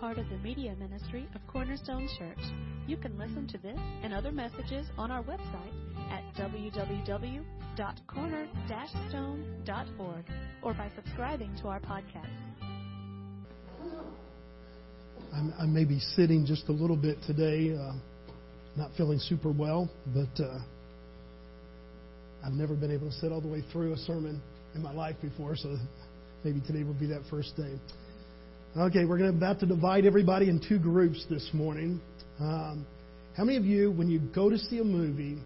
part of the media ministry of Cornerstone Church. You can listen to this and other messages on our website at www.corner-stone.org or by subscribing to our podcast. I'm, I may be sitting just a little bit today, uh, not feeling super well, but uh, I've never been able to sit all the way through a sermon in my life before, so maybe today will be that first day. Okay, we're going to about to divide everybody in two groups this morning. Um, how many of you, when you go to see a movie,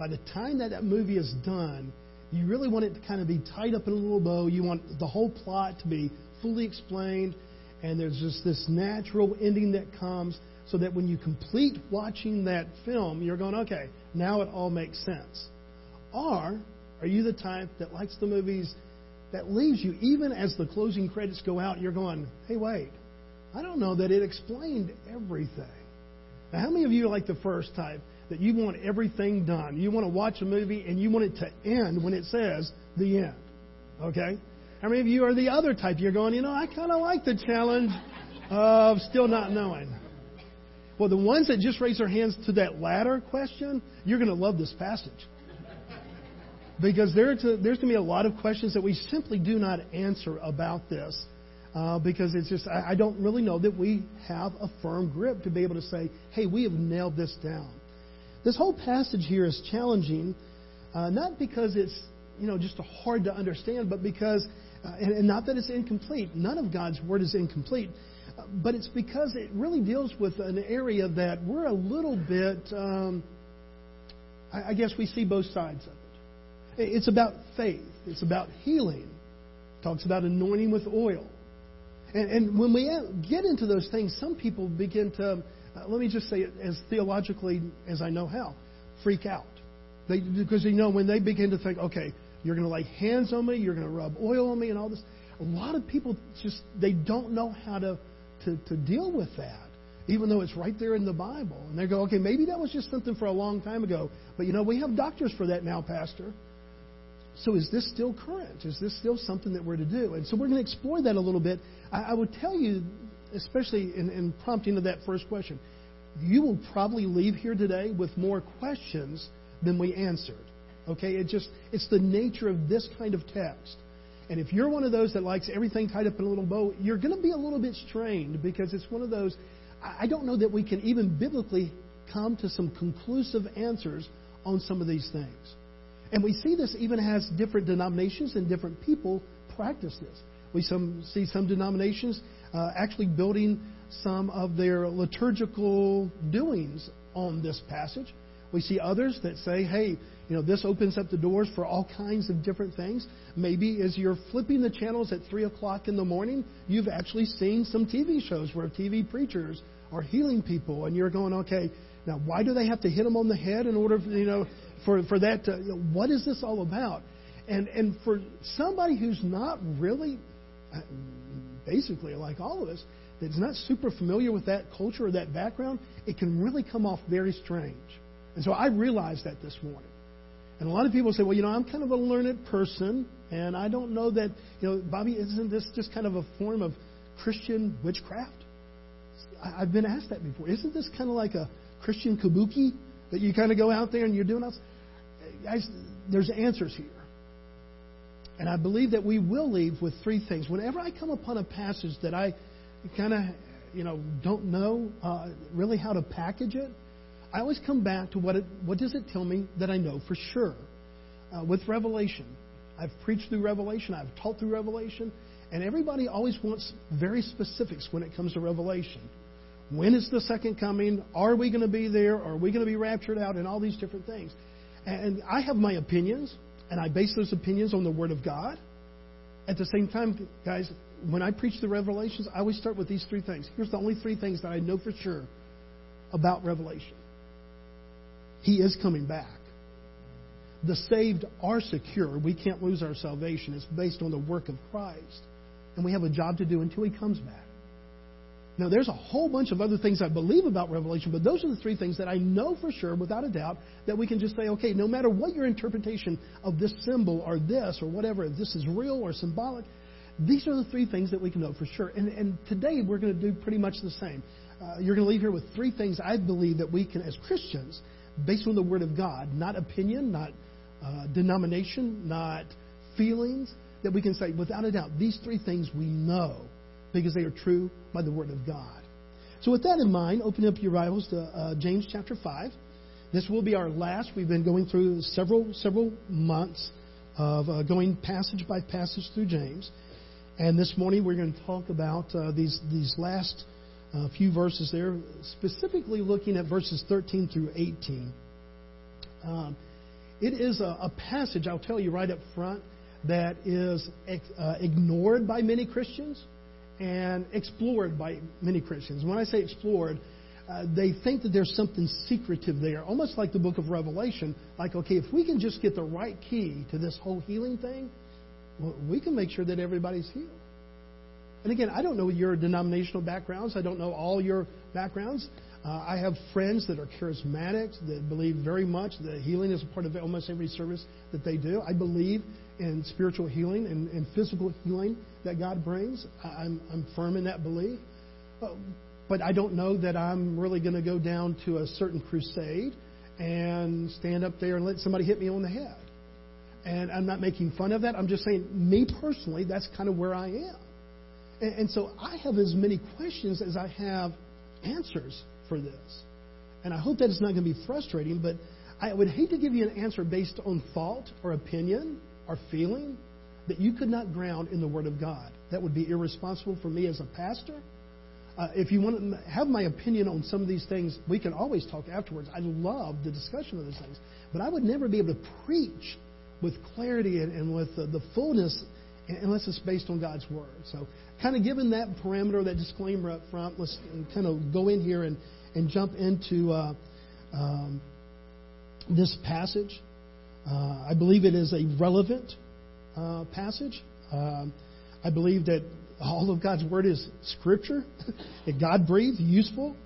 by the time that that movie is done, you really want it to kind of be tied up in a little bow. You want the whole plot to be fully explained, and there's just this natural ending that comes so that when you complete watching that film, you're going, okay, now it all makes sense. Or are you the type that likes the movies that leaves you, even as the closing credits go out, you're going, hey, wait, I don't know that it explained everything. Now, how many of you are like the first type that you want everything done? You want to watch a movie and you want it to end when it says the end. Okay? How many of you are the other type? You're going, you know, I kind of like the challenge of still not knowing. Well, the ones that just raise their hands to that latter question, you're going to love this passage because there's, a, there's going to be a lot of questions that we simply do not answer about this uh, because it's just, I, I don't really know that we have a firm grip to be able to say, hey, we have nailed this down. This whole passage here is challenging, uh, not because it's, you know, just hard to understand, but because, uh, and, and, not that it's incomplete. None of God's Word is incomplete. Uh, but it's because it really deals with an area that we're a little bit, um, I, I guess we see both sides of. It's about faith. It's about healing. It talks about anointing with oil. And, and when we get into those things, some people begin to, uh, let me just say it as theologically as I know how, freak out. They, because you know when they begin to think, okay, you're going to lay hands on me, you're going to rub oil on me, and all this. A lot of people just they don't know how to, to to deal with that, even though it's right there in the Bible. And they go, okay, maybe that was just something for a long time ago, but you know we have doctors for that now, Pastor. So is this still current? Is this still something that we're to do? And so we're going to explore that a little bit. I, I would tell you, especially in, in prompting to that first question, you will probably leave here today with more questions than we answered. Okay? It just it's the nature of this kind of text. And if you're one of those that likes everything tied up in a little bow, you're going to be a little bit strained because it's one of those. I don't know that we can even biblically come to some conclusive answers on some of these things. And we see this even as different denominations and different people practice this. We some, see some denominations uh, actually building some of their liturgical doings on this passage. We see others that say, hey, you know, this opens up the doors for all kinds of different things. Maybe as you're flipping the channels at 3 o'clock in the morning, you've actually seen some TV shows where TV preachers are healing people, and you're going, okay, now why do they have to hit them on the head in order, you know, for, for that to, you know, what is this all about? And, and for somebody who's not really, uh, basically like all of us, that's not super familiar with that culture or that background, it can really come off very strange. And so I realized that this morning. And a lot of people say, well, you know, I'm kind of a learned person, and I don't know that, you know, Bobby, isn't this just kind of a form of Christian witchcraft? I've been asked that before. Isn't this kind of like a Christian kabuki that you kind of go out there and you're doing? Guys, there's answers here. And I believe that we will leave with three things. Whenever I come upon a passage that I kind of, you know, don't know uh, really how to package it, I always come back to what it, what does it tell me that I know for sure. Uh, with Revelation, I've preached through Revelation, I've taught through Revelation, and everybody always wants very specifics when it comes to Revelation. When is the second coming? Are we going to be there? Are we going to be raptured out? And all these different things. And I have my opinions, and I base those opinions on the Word of God. At the same time, guys, when I preach the Revelations, I always start with these three things. Here's the only three things that I know for sure about Revelation He is coming back. The saved are secure. We can't lose our salvation. It's based on the work of Christ. And we have a job to do until He comes back. Now, there's a whole bunch of other things I believe about Revelation, but those are the three things that I know for sure, without a doubt, that we can just say, okay, no matter what your interpretation of this symbol or this or whatever, if this is real or symbolic, these are the three things that we can know for sure. And, and today we're going to do pretty much the same. Uh, you're going to leave here with three things I believe that we can, as Christians, based on the Word of God, not opinion, not uh, denomination, not feelings, that we can say, without a doubt, these three things we know because they are true by the Word of God. So, with that in mind, open up your Bibles to uh, James chapter 5. This will be our last. We've been going through several, several months of uh, going passage by passage through James. And this morning we're going to talk about uh, these, these last uh, few verses there, specifically looking at verses 13 through 18. Um, it is a, a, passage, I'll tell you right up front, that is uh, ignored by many Christians and explored by many Christians. When I say explored, uh, they think that there's something secretive there, almost like the book of Revelation. Like, okay, if we can just get the right key to this whole healing thing, well, we can make sure that everybody's healed. And again, I don't know your denominational backgrounds. I don't know all your backgrounds. Uh, I have friends that are charismatics that believe very much that healing is a part of almost every service that they do. I believe in spiritual healing and, and physical healing that God brings. I'm, I'm firm in that belief. Uh, but I don't know that I'm really going to go down to a certain crusade and stand up there and let somebody hit me on the head. And I'm not making fun of that. I'm just saying, me personally, that's kind of where I am. And, and so I have as many questions as I have answers for this. And I hope that it's not going to be frustrating, but I would hate to give you an answer based on thought or opinion or feeling that you could not ground in the Word of God. That would be irresponsible for me as a pastor. Uh, if you want to have my opinion on some of these things, we can always talk afterwards. I love the discussion of those things. But I would never be able to preach with clarity and, and with uh, the fullness unless it's based on God's Word. So, kind of given that parameter, that disclaimer up front, let's kind of go in here and, and jump into uh, um, this passage. Uh, I believe it is a relevant uh, passage. Um, I believe that all of God's Word is Scripture, that God breathed, useful.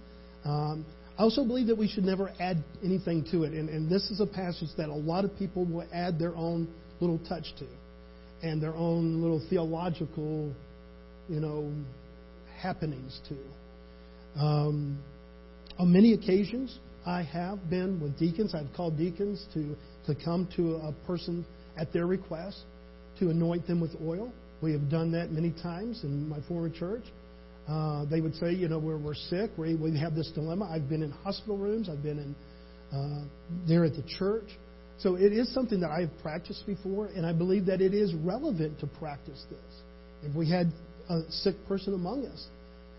Um, I also believe that we should never add anything to it. And, and this is a passage that a lot of people will add their own little touch to and their own little theological, you know, happenings to. Um, on many occasions, I have been with deacons. I've called deacons to, to come to a person at their request to anoint them with oil. We have done that many times in my former church. Uh, they would say, you know, we're, we're sick. We, we have this dilemma. I've been in hospital rooms. I've been in uh, there at the church. So it is something that I've practiced before, and I believe that it is relevant to practice this. If we had a sick person among us,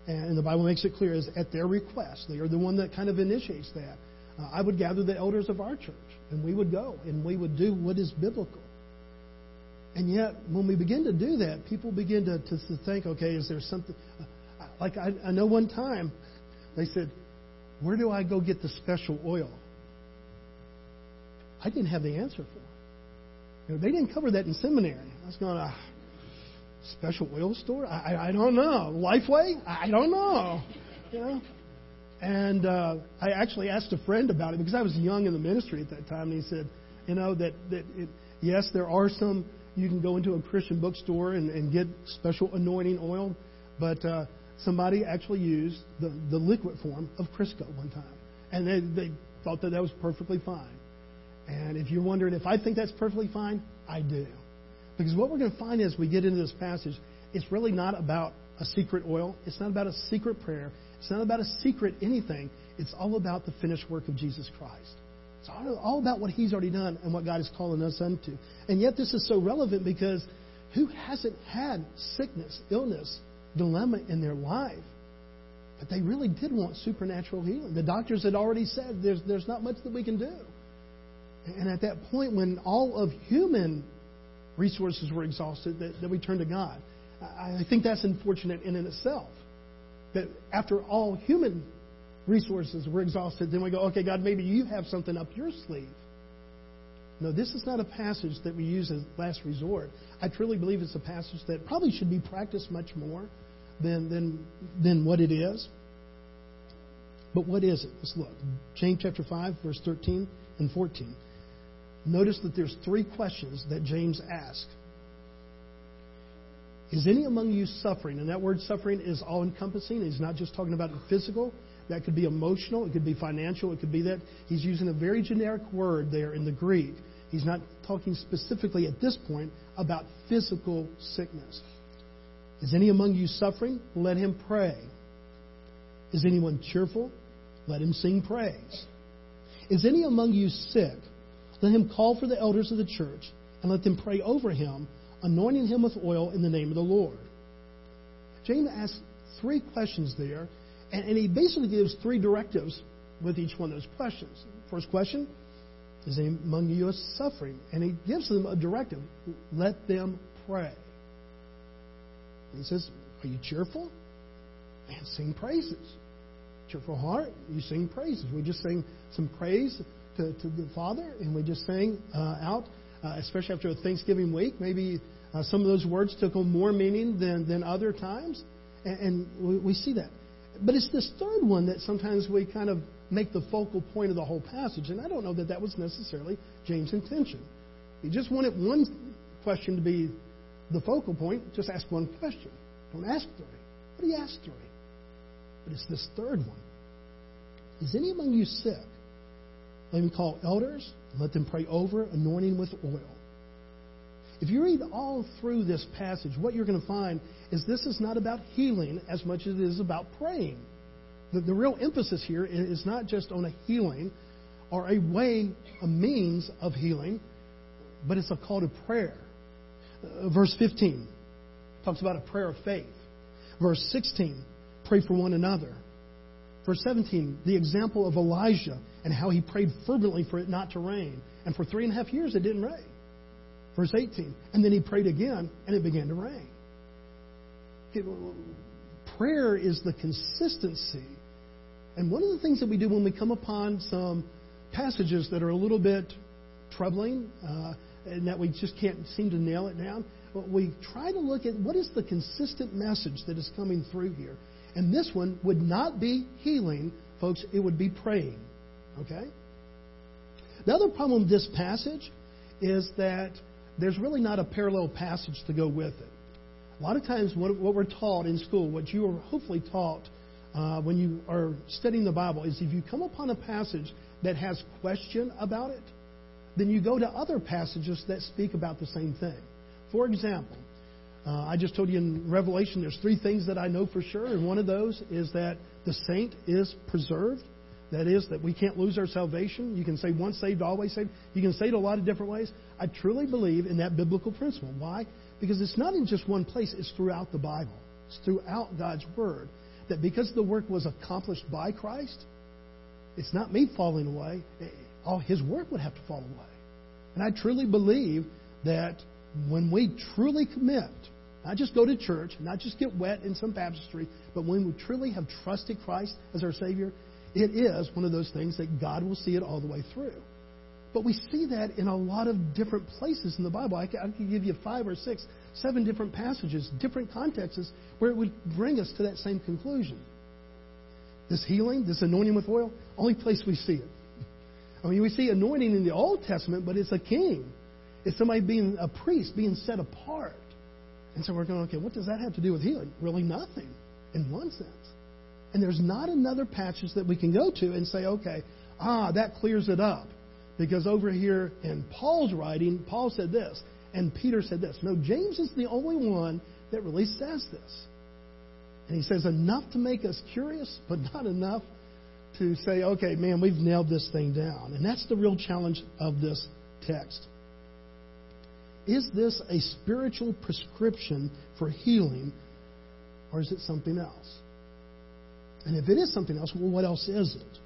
and the Bible makes it clear, is at their request, they are the one that kind of initiates that. Uh, I would gather the elders of our church, and we would go, and we would do what is biblical. And yet, when we begin to do that, people begin to, to, to think, okay, is there something. Uh, like, I, I know one time they said, Where do I go get the special oil? I didn't have the answer for. You know, they didn't cover that in seminary. I was going, uh, special oil store? I, I, I don't know. Lifeway? I don't know. You know. And uh, I actually asked a friend about it because I was young in the ministry at that time, and he said, you know, that that it, yes, there are some. You can go into a Christian bookstore and, and get special anointing oil, but uh, somebody actually used the the liquid form of Crisco one time, and they they thought that that was perfectly fine. And if you're wondering if I think that's perfectly fine, I do. Because what we're going to find as we get into this passage, it's really not about a secret oil. It's not about a secret prayer. It's not about a secret anything. It's all about the finished work of Jesus Christ. It's all about what He's already done and what God is calling us unto. And yet, this is so relevant because who hasn't had sickness, illness, dilemma in their life? But they really did want supernatural healing. The doctors had already said there's, there's not much that we can do. And at that point, when all of human resources were exhausted, that, that we turned to God. I, I think that's unfortunate in and itself. That after all human resources were exhausted, then we go, okay, God, maybe you have something up your sleeve. No, this is not a passage that we use as last resort. I truly believe it's a passage that probably should be practiced much more than, than, than what it is. But what is it? Let's look. James chapter 5, verse 13 and 14. Notice that there's three questions that James asks. Is any among you suffering? And that word suffering is all encompassing. He's not just talking about physical. That could be emotional. It could be financial. It could be that. He's using a very generic word there in the Greek. He's not talking specifically at this point about physical sickness. Is any among you suffering? Let him pray. Is anyone cheerful? Let him sing praise. Is any among you sick? Let him call for the elders of the church and let them pray over him, anointing him with oil in the name of the Lord. James asks three questions there, and, he basically gives three directives with each one of those questions. First question Is among you a suffering? And he gives them a directive let them pray. He says, Are you cheerful? And sing praises. Cheerful heart, you sing praises. We just sing some praise to, to the Father, and we just sang uh, out, uh, especially after a Thanksgiving week. Maybe uh, some of those words took on more meaning than, than other times, and, and we, we see that. But it's this third one that sometimes we kind of make the focal point of the whole passage, and I don't know that that was necessarily James' intention. He just wanted one question to be the focal point, just ask one question. Don't ask three. But he asked three. But it's this third one. Is any among you sick? Let me call elders let them pray over, anointing with oil. If you read all through this passage, what you're going to find is this is not about healing as much as it is about praying. The, the real emphasis here is not just on a healing or a way, a means of healing, but it's a call to prayer. Uh, verse 15 talks about a prayer of faith. Verse 16, pray for one another. Verse 17, the example of Elijah and how he prayed fervently for it not to rain. And for three and a half years it didn't rain. Verse 18, and then he prayed again and it began to rain. Prayer is the consistency. And one of the things that we do when we come upon some passages that are a little bit troubling, uh, and that we just can't seem to nail it down. We try to look at what is the consistent message that is coming through here. And this one would not be healing, folks, it would be praying. Okay? The other problem with this passage is that there's really not a parallel passage to go with it. A lot of times, what, what we're taught in school, what you are hopefully taught uh, when you are studying the Bible, is if you come upon a passage that has question about it, then you go to other passages that speak about the same thing. For example, uh, I just told you in Revelation there's three things that I know for sure, and one of those is that the saint is preserved. That is, that we can't lose our salvation. You can say once saved, always saved. You can say it a lot of different ways. I truly believe in that biblical principle. Why? Because it's not in just one place, it's throughout the Bible, it's throughout God's Word. That because the work was accomplished by Christ, it's not me falling away all his work would have to fall away. And I truly believe that when we truly commit, not just go to church, not just get wet in some baptistry, but when we truly have trusted Christ as our Savior, it is one of those things that God will see it all the way through. But we see that in a lot of different places in the Bible. I could give you five or six, seven different passages, different contexts, where it would bring us to that same conclusion. This healing, this anointing with oil, only place we see it I mean, we see anointing in the Old Testament, but it's a king. It's somebody being a priest, being set apart. And so we're going, okay, what does that have to do with healing? Really nothing, in one sense. And there's not another passage that we can go to and say, okay, ah, that clears it up. Because over here in Paul's writing, Paul said this, and Peter said this. No, James is the only one that really says this. And he says enough to make us curious, but not enough to say, okay, man, we've nailed this thing down. And that's the real challenge of this text. Is this a spiritual prescription for healing, or is it something else? And if it is something else, well, what else is it?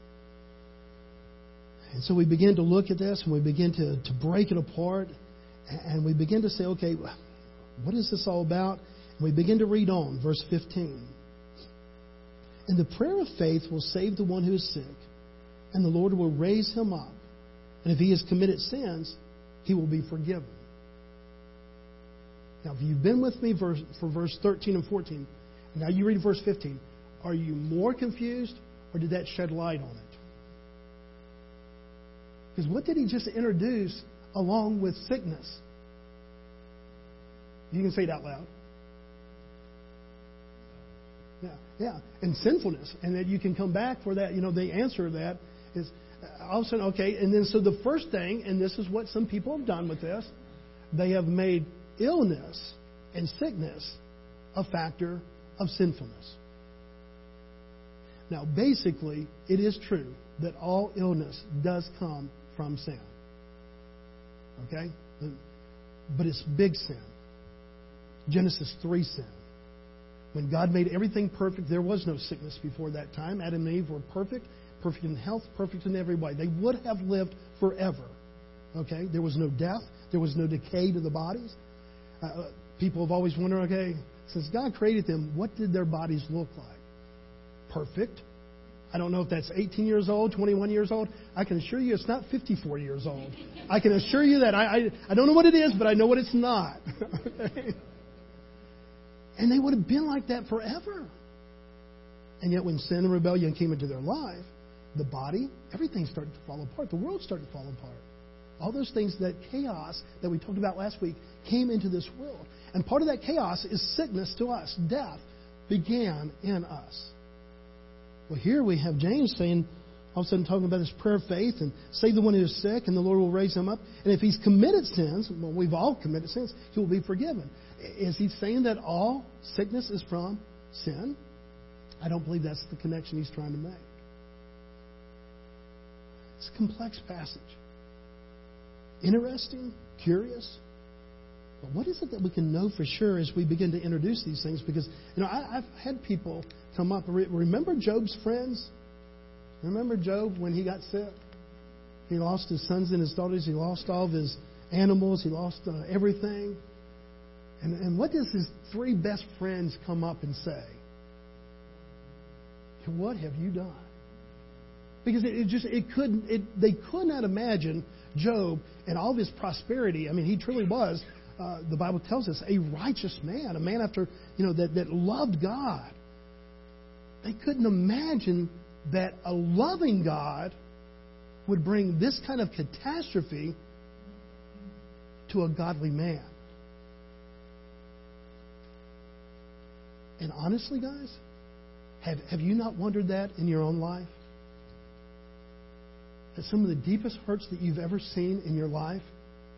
And so we begin to look at this and we begin to, to break it apart and we begin to say, okay, what is this all about? And we begin to read on, verse 15. And the prayer of faith will save the one who is sick, and the Lord will raise him up. And if he has committed sins, he will be forgiven. Now, if you've been with me for, for verse 13 and 14, now you read verse 15, are you more confused, or did that shed light on it? Because what did he just introduce along with sickness? You can say it out loud. Yeah, yeah, and sinfulness, and that you can come back for that. You know, the answer to that is all of a sudden okay. And then so the first thing, and this is what some people have done with this, they have made illness and sickness a factor of sinfulness. Now, basically, it is true that all illness does come from sin. Okay? But it's big sin. Genesis 3 sin. When God made everything perfect, there was no sickness before that time. Adam and Eve were perfect, perfect in health, perfect in every way. They would have lived forever. Okay? There was no death, there was no decay to the bodies. Uh, uh people have always wondered okay, since God created them, what did their bodies look like? Perfect. I don't know if that's 18 years old, 21 years old. I can assure you it's not 54 years old. I can assure you that. I, I, I don't know what it is, but I know what it's not. And they would have been like that forever. And yet, when sin and rebellion came into their life, the body, everything started to fall apart. The world started to fall apart. All those things, that chaos that we talked about last week, came into this world. And part of that chaos is sickness to us. Death began in us. Well, here we have James saying, all of a sudden talking about his prayer of faith and save the one who is sick and the Lord will raise him up. And if he's committed sins, well, we've all committed sins, he will be forgiven. Is he saying that all sickness is from sin? I don't believe that's the connection he's trying to make. It's a complex passage. Interesting, curious. But what is it that we can know for sure as we begin to introduce these things? Because, you know, I, have had people come up. Remember Job's friends? Remember Job when he got sick? He lost his sons and his daughters. He lost all of his animals. He lost uh, everything. And, and what does his three best friends come up and say? What have you done? Because it, it just it couldn't it, they could not imagine Job and all his prosperity. I mean, he truly was. Uh, the Bible tells us a righteous man, a man after you know that that loved God. They couldn't imagine that a loving God would bring this kind of catastrophe to a godly man. And honestly, guys, have, have you not wondered that in your own life? That some of the deepest hurts that you've ever seen in your life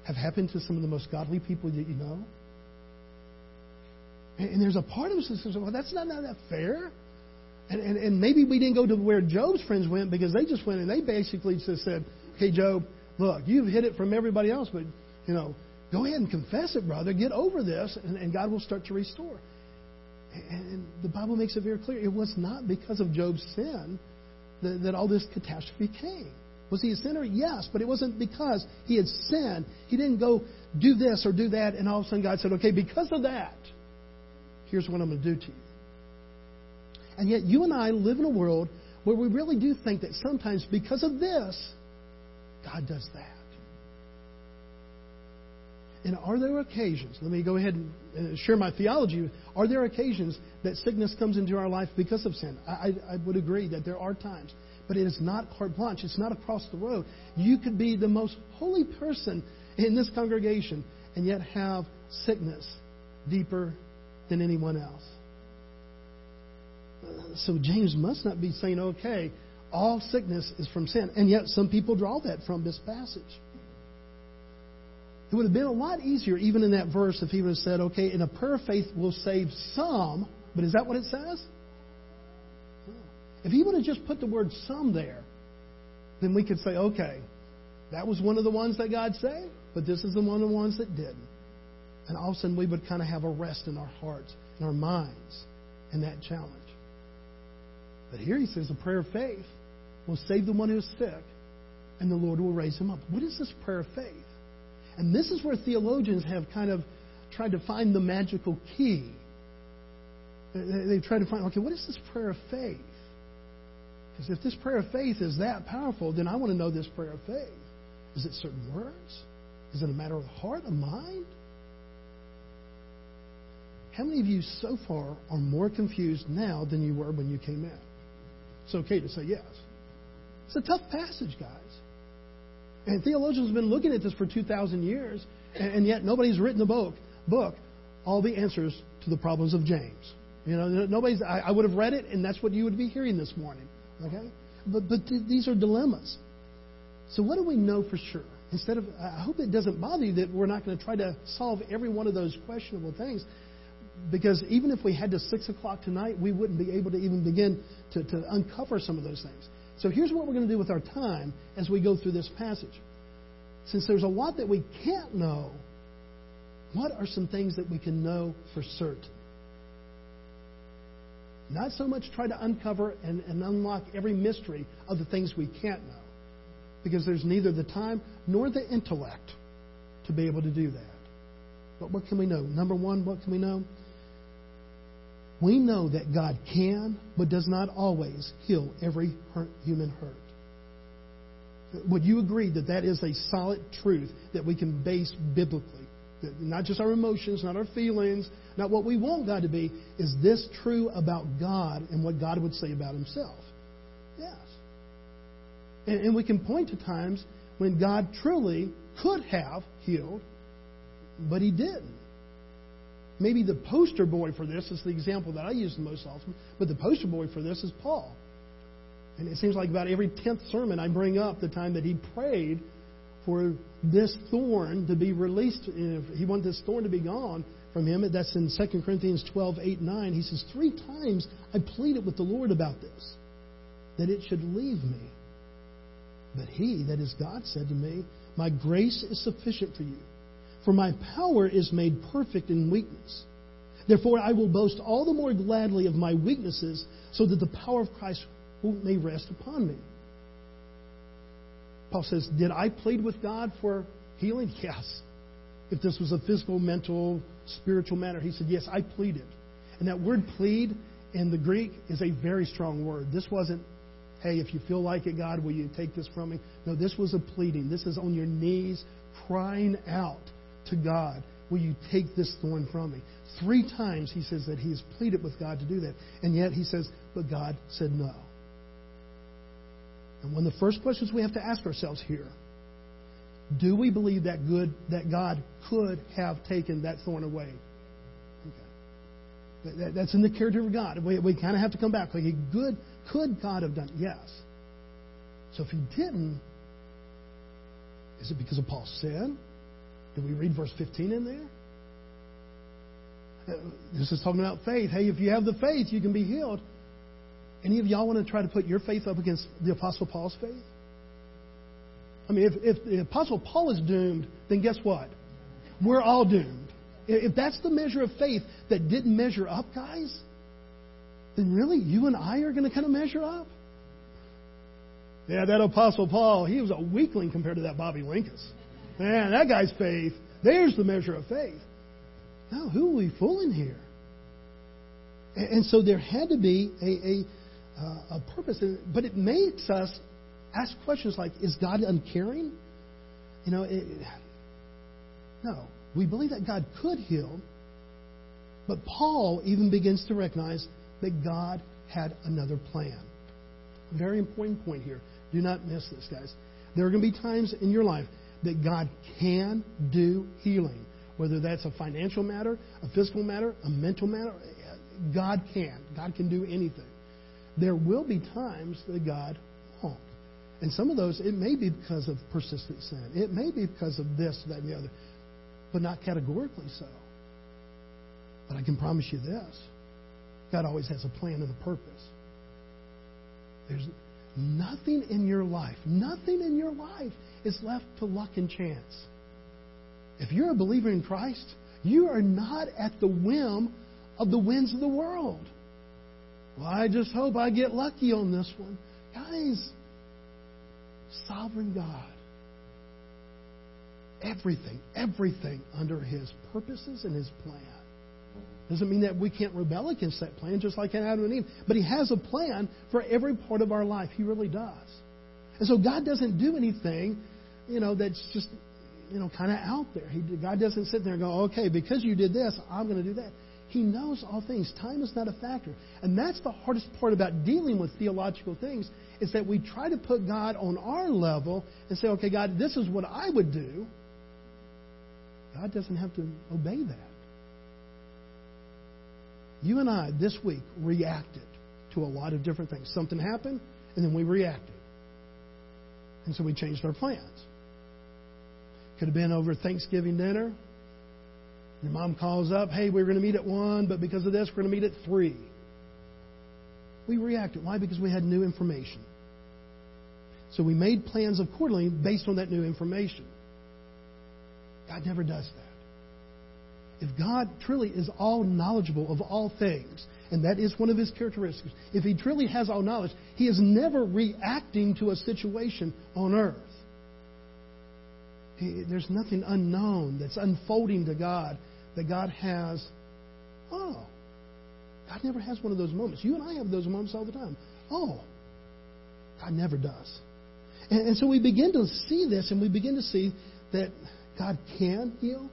have happened to some of the most godly people that you know? And, there's a part of us that says, well, that's not, not that fair. And, and, and maybe we didn't go to where Job's friends went because they just went and they basically just said, okay, Job, look, you've hid it from everybody else, but, you know, go ahead and confess it, brother. Get over this, and, and God will start to restore. And the Bible makes it very clear it was not because of Job's sin that, that all this catastrophe came. Was he a sinner? Yes, but it wasn't because he had sinned. He didn't go do this or do that, and all of a sudden God said, okay, because of that, here's what I'm going to do to you. And yet, you and I live in a world where we really do think that sometimes because of this, God does that. And are there occasions, let me go ahead and share my theology, are there occasions that sickness comes into our life because of sin? I, I, would agree that there are times. But it is not carte blanche. It's not across the road. You could be the most holy person in this congregation and yet have sickness deeper than anyone else. So James must not be saying, okay, all sickness is from sin. And yet some people draw that from this passage. It would have been a lot easier, even in that verse, if he would have said, okay, in a prayer of faith will save some, but is that what it says? If he would have just put the word some there, then we could say, okay, that was one of the ones that God saved, but this is the one of the ones that didn't. And all of a sudden we would kind of have a rest in our hearts, and our minds, in that challenge. But here he says a prayer of faith will save the one who is sick, and the Lord will raise him up. What is this prayer of faith? And this is where theologians have kind of tried to find the magical key. They've tried to find, okay, what is this prayer of faith? Because if this prayer of faith is that powerful, then I want to know this prayer of faith. Is it certain words? Is it a matter of heart, a mind? How many of you so far are more confused now than you were when you came in? It's okay to say yes. It's a tough passage, guys. And theologians have been looking at this for 2,000 years, and, yet nobody's written a book, book, all the answers to the problems of James. You know, nobody's. I, I would have read it, and that's what you would be hearing this morning. Okay, but but th- these are dilemmas. So what do we know for sure? Instead of, I hope it doesn't bother you that we're not going to try to solve every one of those questionable things, because even if we had to six o'clock tonight, we wouldn't be able to even begin to, to uncover some of those things. So here's what we're going to do with our time as we go through this passage. Since there's a lot that we can't know, what are some things that we can know for certain? Not so much try to uncover and, and unlock every mystery of the things we can't know, because there's neither the time nor the intellect to be able to do that. But what can we know? Number one, what can we know? We know that God can, but does not always heal every hurt, human hurt. Would you agree that that is a solid truth that we can base biblically? Not just our emotions, not our feelings, not what we want God to be. Is this true about God and what God would say about Himself? Yes. And, and we can point to times when God truly could have healed, but He didn't. Maybe the poster boy for this is the example that I use the most often, but the poster boy for this is Paul. And it seems like about every tenth sermon I bring up the time that he prayed for this thorn to be released. He wanted this thorn to be gone from him. That's in 2 Corinthians 12, 8, 9. He says, Three times I pleaded with the Lord about this, that it should leave me. But he, that is God, said to me, My grace is sufficient for you for my power is made perfect in weakness. Therefore, I will boast all the more gladly of my weaknesses, so that the power of Christ may rest upon me. Paul says, Did I plead with God for healing? Yes. If this was a physical, mental, spiritual matter, he said, Yes, I pleaded. And that word plead in the Greek is a very strong word. This wasn't, Hey, if you feel like it, God, will you take this from me? No, this was a pleading. This is on your knees crying out to God, Will you take this thorn from me? Three times he says that he has pleaded with God to do that. And yet he says, But God said no. And one of the first questions we have to ask ourselves here do we believe that good that God could have taken that thorn away? Okay. That, that's in the character of God. We, we kind of have to come back. Like, good, could God have done? Yes. So if he didn't, is it because of Paul's sin? Did we read verse 15 in there? This is talking about faith. Hey, if you have the faith, you can be healed. Any of y'all want to try to put your faith up against the Apostle Paul's faith? I mean, if, if the Apostle Paul is doomed, then guess what? We're all doomed. If that's the measure of faith that didn't measure up, guys, then really you and I are going to kind of measure up? Yeah, that Apostle Paul, he was a weakling compared to that Bobby Linkus. Man, that guy's faith, there's the measure of faith. Now, who are we fooling here? And so there had to be a, a, uh, a purpose. But it makes us ask questions like, is God uncaring? You know, it, no. We believe that God could heal, but Paul even begins to recognize that God had another plan. Very important point here. Do not miss this, guys. There are going to be times in your life that God can do healing, whether that's a financial matter, a physical matter, a mental matter. God can. God can do anything. There will be times that God won't. And some of those, it may be because of persistent sin. It may be because of this, that, and the other, but not categorically so. But I can promise you this God always has a plan and a purpose. There's nothing in your life, nothing in your life is left to luck and chance. If you're a believer in Christ, you are not at the whim of the winds of the world. Well, I just hope I get lucky on this one. Guys, sovereign God. Everything, everything under His purposes and His plan. Doesn't mean that we can't rebel against that plan, just like in Adam and Eve. But He has a plan for every part of our life. He really does. And so God doesn't do anything you know, that's just, you know, kind of out there. He, God doesn't sit there and go, okay, because you did this, I'm going to do that. He knows all things. Time is not a factor. And that's the hardest part about dealing with theological things is that we try to put God on our level and say, okay, God, this is what I would do. God doesn't have to obey that. you and I this week reacted to a lot of different things. Something happened, and then we reacted. And so we changed our plans. Could have been over Thanksgiving dinner. Your mom calls up, hey, we are going to meet at 1, but because of this, we're going to meet at 3. We reacted. Why? Because we had new information. So we made plans accordingly based on that new information. God never does that. If God truly is all knowledgeable of all things, and that is one of his characteristics, if he truly has all knowledge, he is never reacting to a situation on earth. He, there's nothing unknown that's unfolding to God that God has. Oh, God never has one of those moments. You and I have those moments all the time. Oh, God never does. And, and so we begin to see this, and we begin to see that God can heal,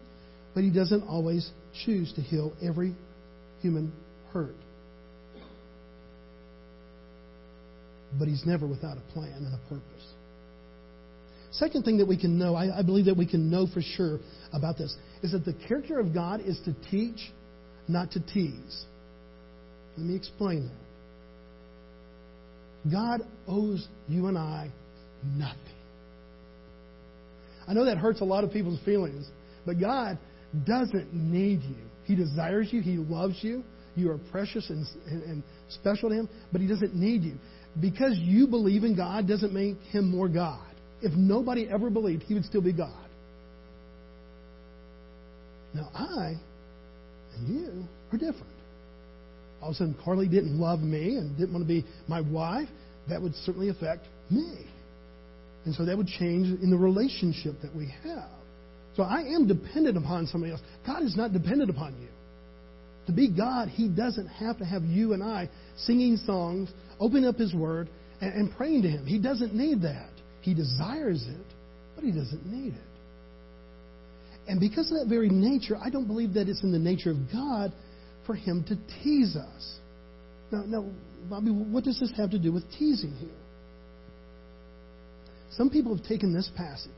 but He doesn't always choose to heal every human hurt. But He's never without a plan and a purpose. Second thing that we can know, I, I believe that we can know for sure about this, is that the character of God is to teach, not to tease. Let me explain that. God owes you and I nothing. I know that hurts a lot of people's feelings, but God doesn't need you. He desires you, He loves you. You are precious and, and, and special to Him, but He doesn't need you. Because you believe in God doesn't make Him more God. If nobody ever believed, He would still be God. Now, I and you are different. All of a sudden, Carly didn't love me and didn't want to be my wife. That would certainly affect me. And so that would change in the relationship that we have. So I am dependent upon somebody else. God is not dependent upon you. To be God, He doesn't have to have you and I singing songs, opening up His Word, and, and praying to Him. He doesn't need that. He desires it, but He doesn't need it. And because of that very nature, I don't believe that it's in the nature of God for Him to tease us. Now, now Bobby, what does this have to do with teasing here? Some people have taken this passage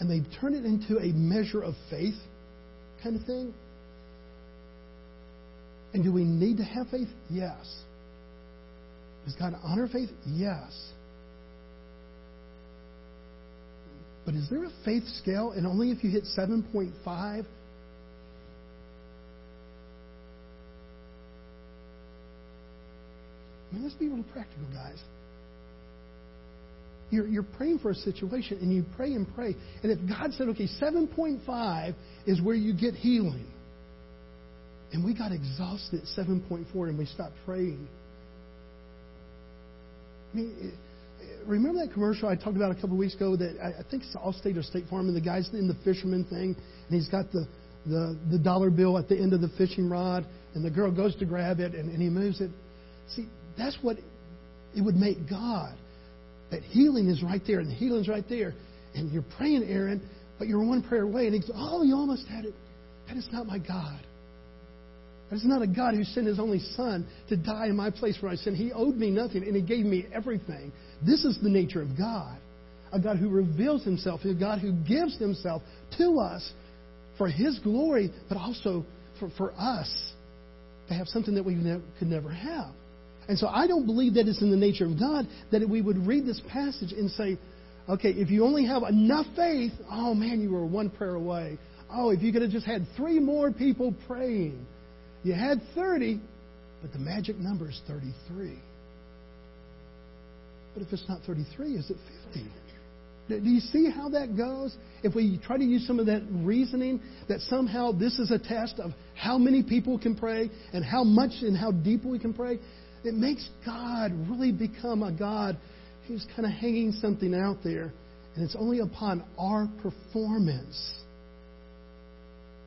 and they've turned it into a measure of faith kind of thing. And do we need to have faith? Yes. Does God honor faith? Yes. But is there a faith scale and only if you hit 7.5? I mean, let's be real practical, guys. You're, you're praying for a situation and you pray and pray. And if God said, okay, 7.5 is where you get healing, and we got exhausted at 7.4 and we stopped praying. I mean, remember that commercial I talked about a couple of weeks ago that I think it's Allstate or State Farm, and the guy's in the fisherman thing, and he's got the, the, the dollar bill at the end of the fishing rod, and the girl goes to grab it, and, and he moves it. See, that's what it would make God that healing is right there and healing's right there. And you're praying, Aaron, but you're one prayer away. And he goes, Oh, you almost had it. That is not my God. That is not a God who sent his only son to die in my place where I sinned. He owed me nothing and he gave me everything. This is the nature of God. A God who reveals himself, a God who gives himself to us for his glory, but also for, for us to have something that we ne- could never have. And so I don't believe that it's in the nature of God that we would read this passage and say, okay, if you only have enough faith, oh man, you were one prayer away. Oh, if you could have just had three more people praying. You had 30, but the magic number is 33. But if it's not 33, is it 50? Do you see how that goes? If we try to use some of that reasoning, that somehow this is a test of how many people can pray and how much and how deep we can pray, it makes God really become a God who's kind of hanging something out there. And it's only upon our performance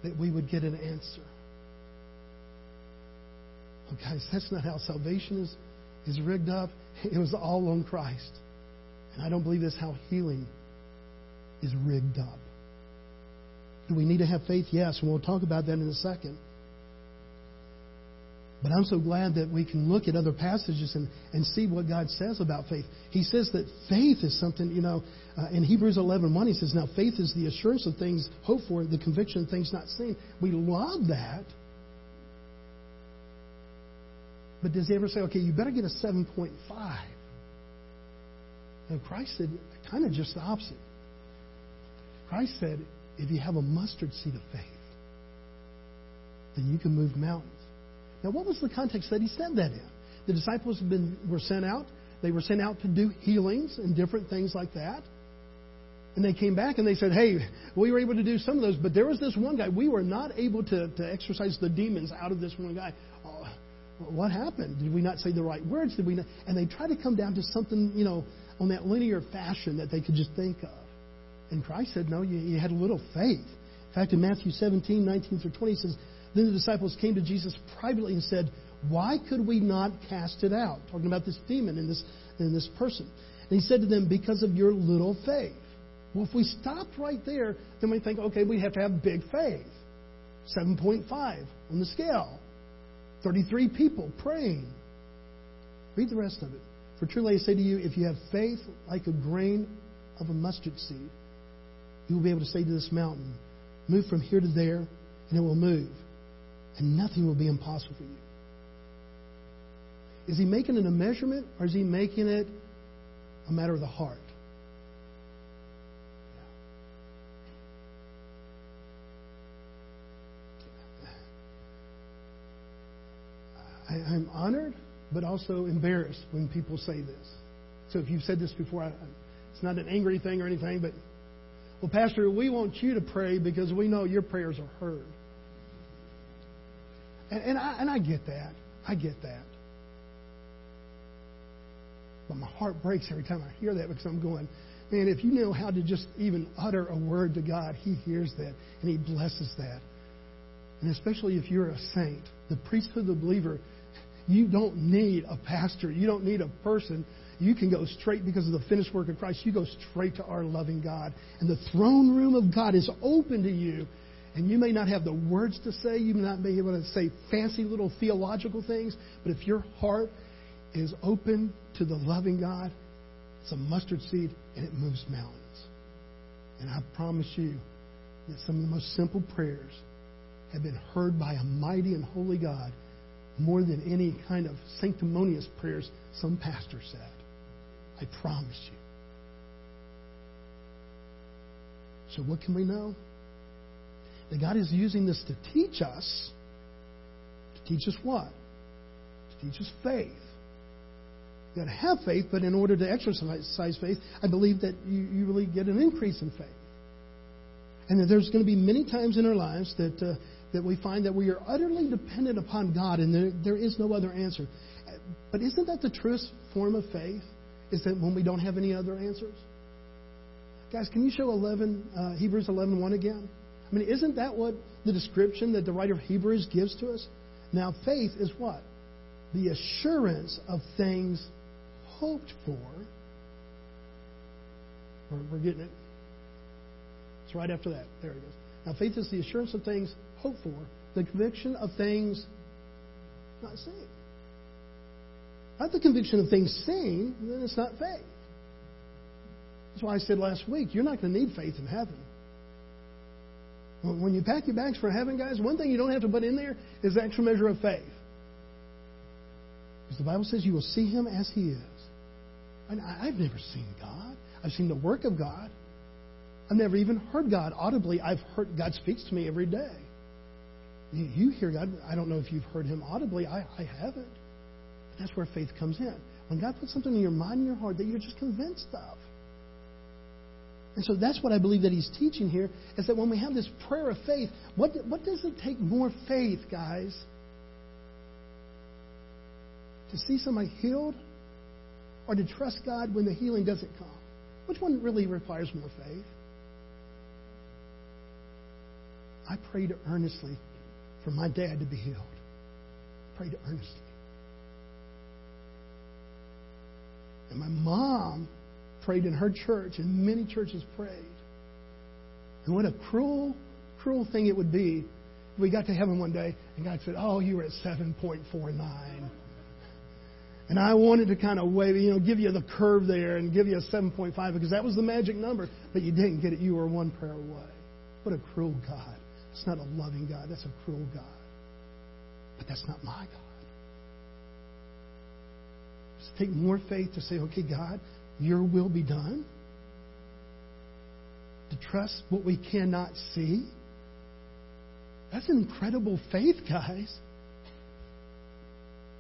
that we would get an answer. Guys, that's not how salvation is, is rigged up. It was all on Christ. And I don't believe that's how healing is rigged up. Do we need to have faith? Yes, and we'll talk about that in a second. But I'm so glad that we can look at other passages and, and see what God says about faith. He says that faith is something, you know, uh, in Hebrews 11 1, he says, Now faith is the assurance of things hoped for, the conviction of things not seen. We love that. But does he ever say, okay, you better get a 7.5? And Christ said kind of just the opposite. Christ said, if you have a mustard seed of faith, then you can move mountains. Now, what was the context that he said that in? The disciples been, were sent out. They were sent out to do healings and different things like that. And they came back and they said, Hey, we were able to do some of those, but there was this one guy. We were not able to, to exorcise the demons out of this one guy. What happened? Did we not say the right words? Did we not? And they try to come down to something, you know, on that linear fashion that they could just think of. And Christ said, No, you, you had a little faith. In fact, in Matthew 17, 19 through 20, he says, Then the disciples came to Jesus privately and said, Why could we not cast it out? Talking about this demon in this, in this person. And he said to them, Because of your little faith. Well, if we stopped right there, then we think, okay, we have to have big faith. 7.5 on the scale. 33 people praying. Read the rest of it. For truly I say to you, if you have faith like a grain of a mustard seed, you will be able to say to this mountain, Move from here to there, and it will move. And nothing will be impossible for you. Is he making it a measurement, or is he making it a matter of the heart? I, am honored, but also embarrassed when people say this. So if you've said this before, I, it's not an angry thing or anything, but, well, Pastor, we want you to pray because we know your prayers are heard. And, and, I, and I get that. I get that. But my heart breaks every time I hear that because I'm going, man, if you know how to just even utter a word to God, He hears that and He blesses that. And especially if you're a saint, the priesthood of the believer you don't need a pastor. You don't need a person. You can go straight because of the finished work of Christ. You go straight to our loving God. And the throne room of God is open to you. And you may not have the words to say, you may not be able to say fancy little theological things, but if your heart is open to the loving God, it's a mustard seed and it moves mountains. And I promise you that some of the most simple prayers have been heard by a mighty and holy God more than any kind of sanctimonious prayers some pastor said. I promise you. So, what can we know? That God is using this to teach us. To teach us what? To teach us faith. You've got to have faith, but in order to exercise faith, I believe that you, you really get an increase in faith. And that there's going to be many times in our lives that uh, that we find that we are utterly dependent upon God and there, there is no other answer. But isn't that the truest form of faith? Is that when we don't have any other answers? Guys, can you show 11, uh, Hebrews 11.1 again? I mean, isn't that what the description that the writer of Hebrews gives to us? Now, faith is what? The assurance of things hoped for. We're, getting it. It's right after that. There it goes. Now, faith is the assurance of things hope for, the conviction of things not seen. Not the conviction of things seen, then it's not faith. That's why I said last week, you're not going to need faith in heaven. When you pack your bags for heaven, guys, one thing you don't have to put in there is the extra measure of faith. Because the Bible says you will see him as he is. And I've never seen God. I've seen the work of God. I've never even heard God audibly. I've heard God speaks to me every day. You hear God. I don't know if you've heard Him audibly. I, I haven't. But that's where faith comes in. When God puts something in your mind and your heart that you're just convinced of. And so that's what I believe that He's teaching here is that when we have this prayer of faith, what, what does it take more faith, guys? To see somebody healed or to trust God when the healing doesn't come? Which one really requires more faith? I prayed earnestly for my dad to be healed. Prayed earnestly. And my mom prayed in her church, and many churches prayed. And what a cruel, cruel thing it would be if we got to heaven one day and God said, Oh, you were at 7.49. And I wanted to kind of wave, you know, give you the curve there and give you a 7.5 because that was the magic number, but you didn't get it. You were one prayer away. What a cruel God. It's not a loving God. That's a cruel God. But that's not my God. Does it take more faith to say, okay, God, your will be done? To trust what we cannot see? That's an incredible faith, guys.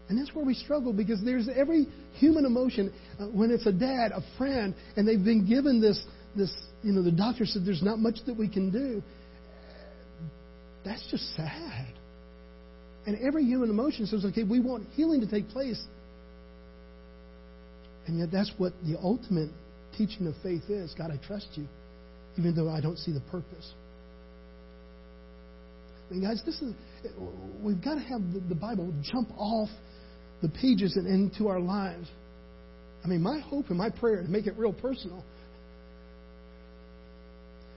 And that's where we struggle because there's every human emotion. Uh, when it's a dad, a friend, and they've been given this, this, you know, the doctor said there's not much that we can do. That's just sad. And every human emotion says, okay, we want healing to take place. And yet that's what the ultimate teaching of faith is. God, I trust you, even though I don't see the purpose. I mean, guys, this is we've got to have the, the Bible jump off the pages and into our lives. I mean, my hope and my prayer to make it real personal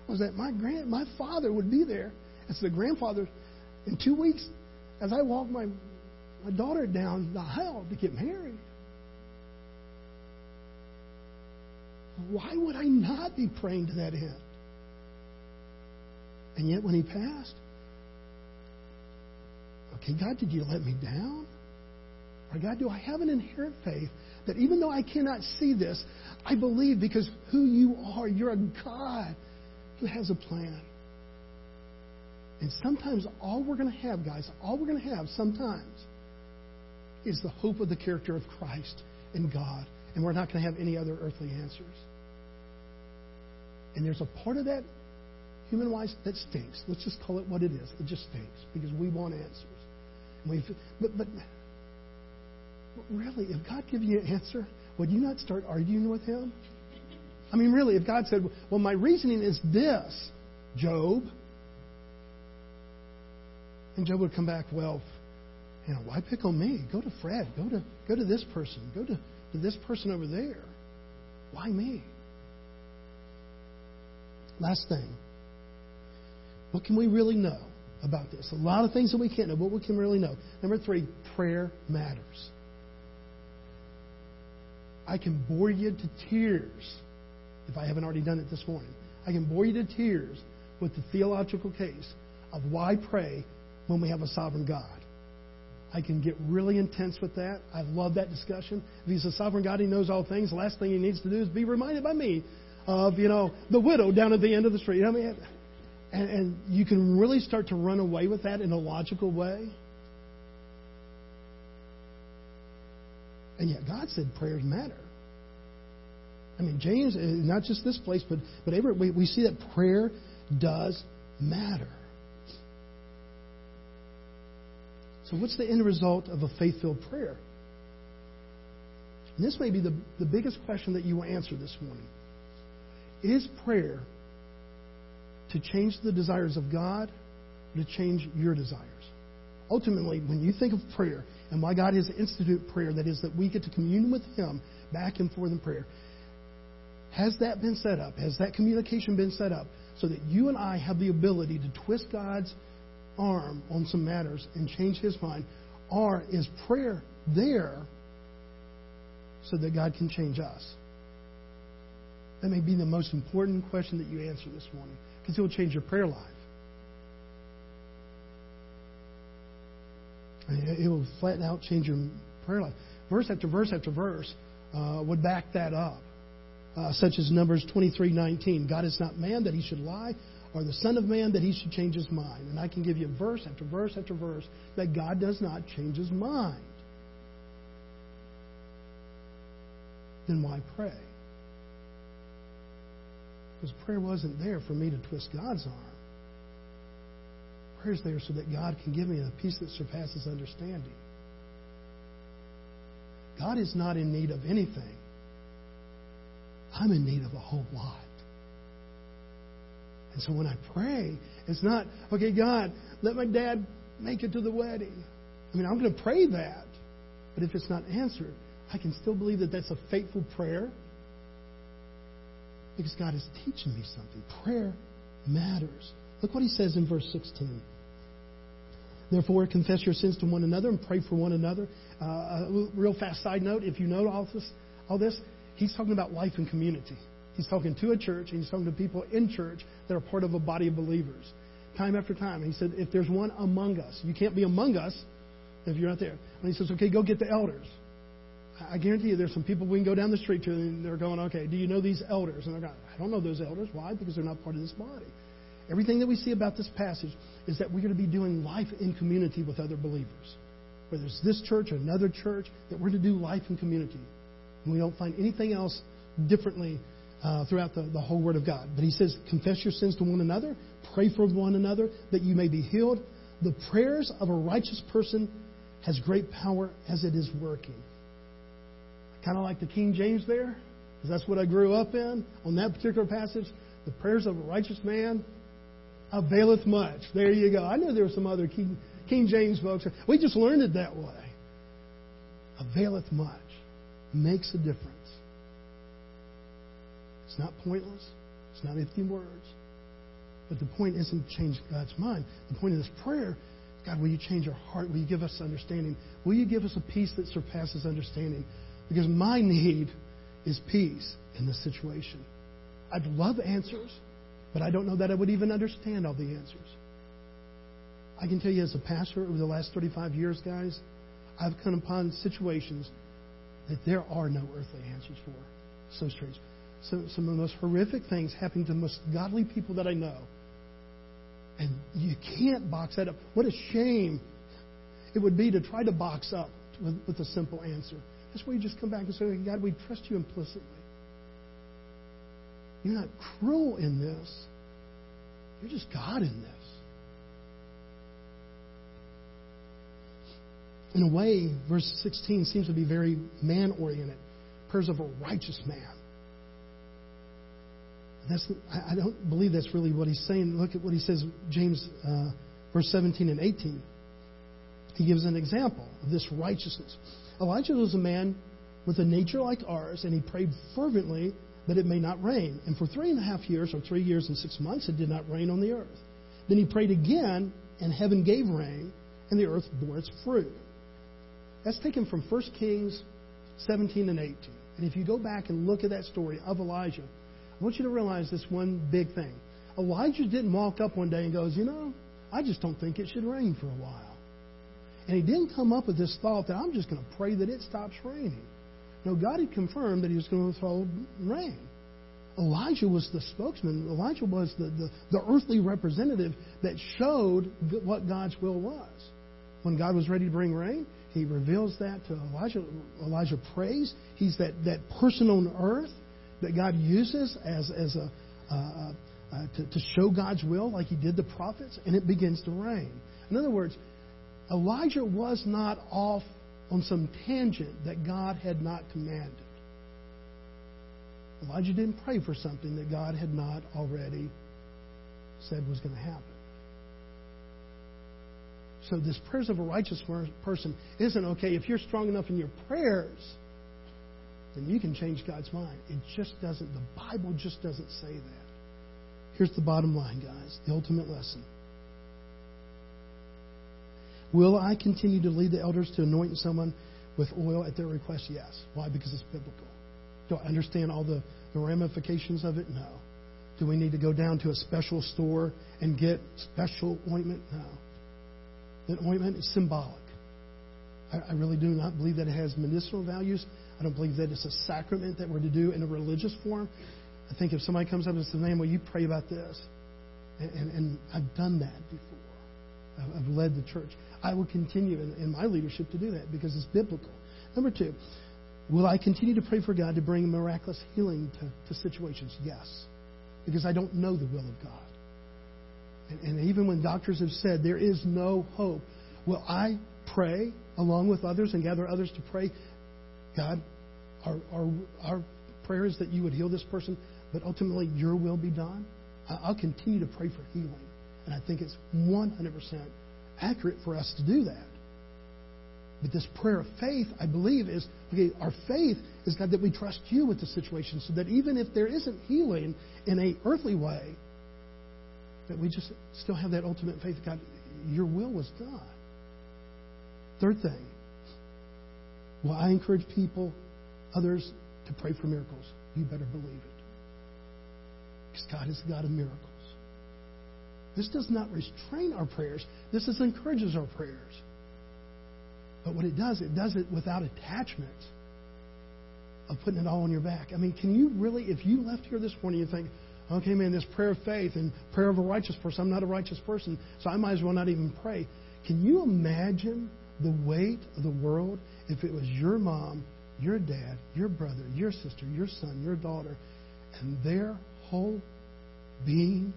was that my grand my father would be there as the grandfather in two weeks as I walk my my daughter down the aisle to get married. Why would I not be praying to that end? And yet when he passed, okay, God, did you let me down? Or God, do I have an inherent faith that even though I cannot see this, I believe because who you are, you're a God who has a plan. And sometimes all we're going to have, guys, all we're going to have sometimes is the hope of the character of Christ and God. And we're not going to have any other earthly answers. And there's a part of that, human wise, that stinks. Let's just call it what it is. It just stinks because we want answers. we but, but really, if God gives you an answer, would you not start arguing with Him? I mean, really, if God said, Well, my reasoning is this, Job, and Job would come back, Well, you know, why pick on me? Go to Fred. Go to go to this person. Go to, to this person over there. Why me? Last thing. What can we really know about this? A lot of things that we can't know, but what can we really know? Number three, prayer matters. I can bore you to tears if I haven't already done it this morning. I can bore you to tears with the theological case of why pray when we have a sovereign God. I can get really intense with that. I love that discussion. If He's a sovereign God, He knows all things. The last thing He needs to do is be reminded by me of, you know, the widow down at the end of the street. I mean, and, and you can really start to run away with that in a logical way. And yet God said prayers matter. I mean, James, uh, not just this place, but, but every, we, we see that prayer does matter. So, what's the end result of a faith filled prayer? And this may be the, the biggest question that you will answer this morning. Is prayer to change the desires of God or to change your desires? Ultimately, when you think of prayer and why God has instituted prayer, that is, that we get to commune with Him back and forth in prayer, has that been set up? Has that communication been set up so that you and I have the ability to twist God's arm on some matters and change His mind? Or is prayer there so that God can change us? That may be the most important question that you answer this morning because it will change your prayer life. It will flatten out, change your prayer life. Verse after verse after verse uh, would back that up, uh, such as Numbers 23:19. God is not man that he should lie, or the Son of Man that he should change his mind. And I can give you verse after verse after verse that God does not change his mind. Then why pray? Because prayer wasn't there for me to twist God's arm. Prayer's there so that God can give me a peace that surpasses understanding. God is not in need of anything. I'm in need of a whole lot. And so when I pray, it's not, okay, God, let my dad make it to the wedding. I mean, I'm going to pray that. But if it's not answered, I can still believe that that's a faithful prayer because God is teaching me something. Prayer matters. Look what he says in verse 16. Therefore, confess your sins to one another and pray for one another. Uh, a real fast side note: if you know all this, all this, he's talking about life and community. He's talking to a church, and he's talking to people in church that are part of a body of believers. Time after time, he said, if there's one among us, you can't be among us if you're not there. And he says, okay, go get the elders. I guarantee you there's some people we can go down the street to and they're going, okay, do you know these elders? And they're going, I don't know those elders. Why? Because they're not part of this body. Everything that we see about this passage is that we're going to be doing life in community with other believers. Whether it's this church or another church, that we're to do life in community. And we don't find anything else differently uh, throughout the, the whole Word of God. But he says, confess your sins to one another, pray for one another that you may be healed. The prayers of a righteous person has great power as it is working. I Kind of like the King James there, because that's what I grew up in on that particular passage. The prayers of a righteous man availeth much. There you go. I know there were some other King, King James folks. We just learned it that way. Availeth much. Makes a difference. It's not pointless. It's not empty words. But the point isn't to change God's mind. The point of this prayer God, will you change our heart? Will you give us understanding? Will you give us a peace that surpasses understanding? Because my need is peace in this situation. I'd love answers, but I don't know that I would even understand all the answers. I can tell you as a pastor over the last 35 years, guys, I've come upon situations that there are no earthly answers for. So strange. Some, some of the most horrific things happening to the most godly people that I know. And you can't box that up. What a shame it would be to try to box up with, with a simple answer. That's where you just come back and say, God, we trust you implicitly. You're not cruel in this. You're just God in this. In a way, verse 16 seems to be very man oriented. Prayers of a righteous man. That's, I don't believe that's really what he's saying. Look at what he says, James, uh, verse 17 and 18. He gives an example of this righteousness. Elijah was a man with a nature like ours, and he prayed fervently that it may not rain. And for three and a half years, or three years and six months, it did not rain on the earth. Then he prayed again, and heaven gave rain, and the earth bore its fruit. That's taken from 1 Kings 17 and 18. And if you go back and look at that story of Elijah, I want you to realize this one big thing. Elijah didn't walk up one day and goes, you know, I just don't think it should rain for a while. And he didn't come up with this thought that I'm just going to pray that it stops raining. No, God had confirmed that he was going to throw rain. Elijah was the spokesman. Elijah was the, the, the earthly representative that showed what God's will was. When God was ready to bring rain, he reveals that to Elijah. Elijah prays. He's that, that person on earth that God uses as, as a, uh, uh, to, to show God's will, like He did the prophets, and it begins to rain. In other words, Elijah was not off on some tangent that God had not commanded. Elijah didn't pray for something that God had not already said was going to happen. So, this prayers of a righteous person isn't okay if you're strong enough in your prayers then you can change God's mind. It just doesn't, the Bible just doesn't say that. Here's the bottom line, guys, the ultimate lesson. Will I continue to lead the elders to anoint someone with oil at their request? Yes. Why? Because it's biblical. Do I understand all the, the ramifications of it? No. Do we need to go down to a special store and get special ointment? No. That ointment is symbolic. I, I really do not believe that it has medicinal values. I don't believe that it's a sacrament that we're to do in a religious form. I think if somebody comes up and says, "Man, will you pray about this?" And, and, and I've done that before. I've, led the church. I will continue in, in my leadership to do that because it's biblical. Number two, will I continue to pray for God to bring miraculous healing to, to situations? Yes, because I don't know the will of God. And, and even when doctors have said there is no hope, will I pray along with others and gather others to pray God, our, our, our prayer is that you would heal this person, but ultimately your will be done. I'll continue to pray for healing. And I think it's 100% accurate for us to do that. But this prayer of faith, I believe, is okay, our faith is God that we trust you with the situation so that even if there isn't healing in a earthly way, that we just still have that ultimate faith, God, your will was done. Third thing, well, I encourage people, others, to pray for miracles. You better believe it. Because God is the God of miracles. This does not restrain our prayers. This just encourages our prayers. But what it does, it does it without attachment of putting it all on your back. I mean, can you really, if you left here this morning, you think, okay, man, this prayer of faith and prayer of a righteous person, I'm not a righteous person, so I might as well not even pray. Can you imagine the weight of the world if it was your mom, your dad, your brother, your sister, your son, your daughter, and their whole being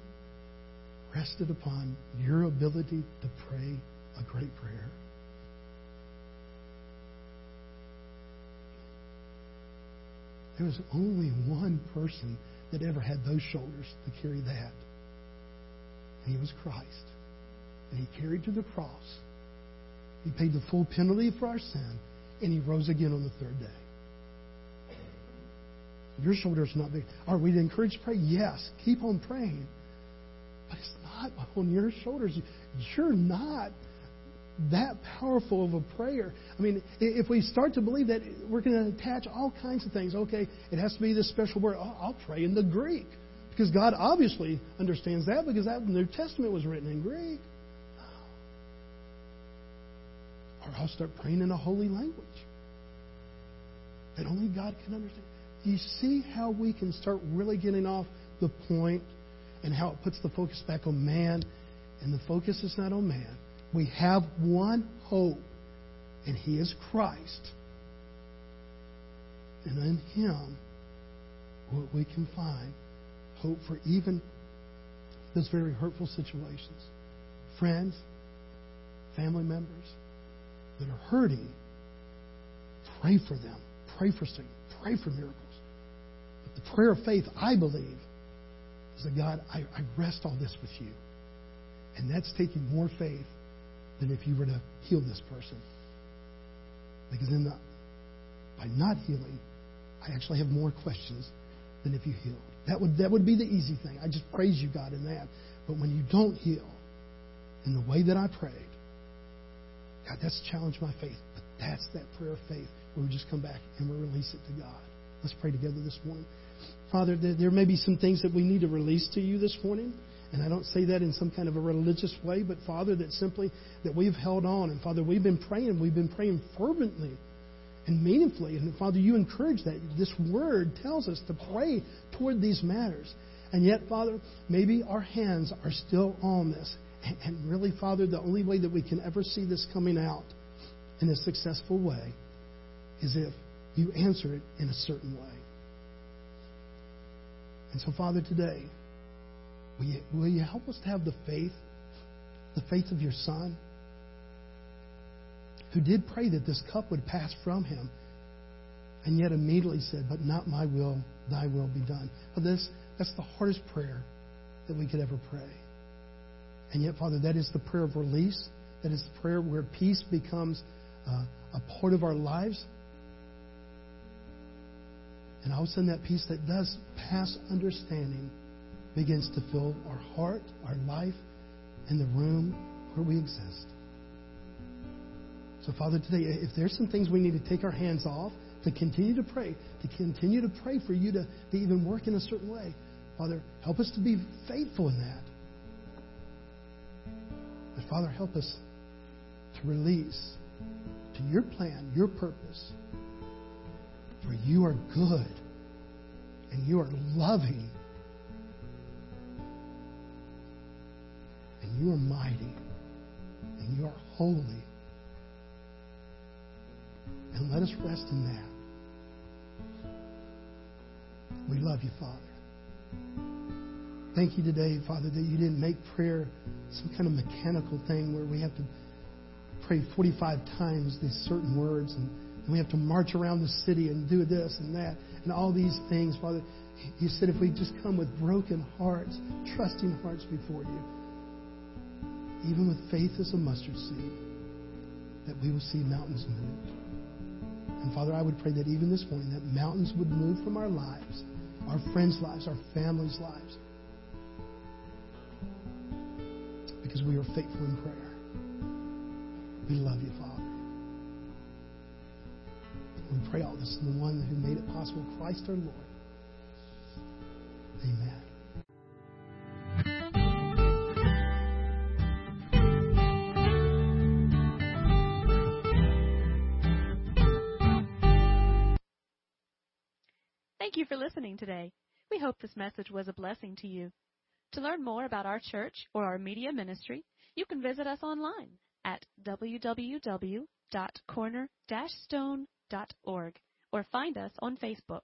rested upon your ability to pray a great prayer? There was only one person that ever had those shoulders to carry that. And he was Christ. And he carried to the cross. He paid the full penalty for our sin, and he rose again on the third day. Your shoulders not big. Are we encouraged to pray? Yes. Keep on praying. But it's not on your shoulders. You're not that powerful of a prayer. I mean, if we start to believe that we're going to attach all kinds of things, okay, it has to be this special word. I'll pray in the Greek. Because God obviously understands that because that New Testament was written in Greek. Or I'll start praying in a holy language that only God can understand. You see how we can start really getting off the point and how it puts the focus back on man? And the focus is not on man we have one hope, and He is Christ. And in Him, what we can find hope for even those very hurtful situations. Friends, family members that are hurting, pray for them. Pray for strength. Pray for miracles. But the prayer of faith, I believe, is that God, I, I rest all this with you. And that's taking more faith than if you were to heal this person. Because then, the, by not healing, I actually have more questions than if you healed. That would, that would be the easy thing. I just praise you, God, in that. But when you don't heal in the way that I prayed, God, that's challenged my faith. But that's that prayer of faith where we just come back and we release it to God. Let's pray together this morning. Father, there, may be some things that we need to release to you this morning. And I don't say that in some kind of a religious way, but Father, that simply that we've held on. And Father, we've been praying. We've been praying fervently and meaningfully. And Father, you encourage that. This word tells us to pray toward these matters. And yet, Father, maybe our hands are still on this. And really, Father, the only way that we can ever see this coming out in a successful way is if you answer it in a certain way. And so, Father, today, Will you, will you help us to have the faith, the faith of your Son, who did pray that this cup would pass from him, and yet immediately said, But not my will, thy will be done. For this, that's the hardest prayer that we could ever pray. And yet, Father, that is the prayer of release. That is the prayer where peace becomes uh, a part of our lives. And all of a sudden, that peace that does pass understanding begins to fill our heart, our life, and the room where we exist. So, Father, today, if there's some things we need to take our hands off, to continue to pray, to continue to pray for you to, to even work in a certain way, Father, help us to be faithful in that. But, Father, help us to release to your plan, your purpose. For you are good and you are loving and you are mighty, and you are holy. And let us rest in that. We love you, Father. Thank you today, Father, that you didn't make prayer some kind of mechanical thing where we have to pray 45 times these certain words and we have to march around the city and do this and that and all these things, Father. You said if we just come with broken hearts, trusting hearts before you, even with faith as a mustard seed, that we will see mountains moved. And Father, I would pray that even this morning, that mountains would move from our lives, our friends' lives, our families' lives, because we are faithful in prayer. We love you, Father. We pray all this in the one who made it possible, Christ our Lord. Amen. Thank you for listening today. We hope this message was a blessing to you. To learn more about our church or our media ministry, you can visit us online at www.corner-stone.org or find us on Facebook.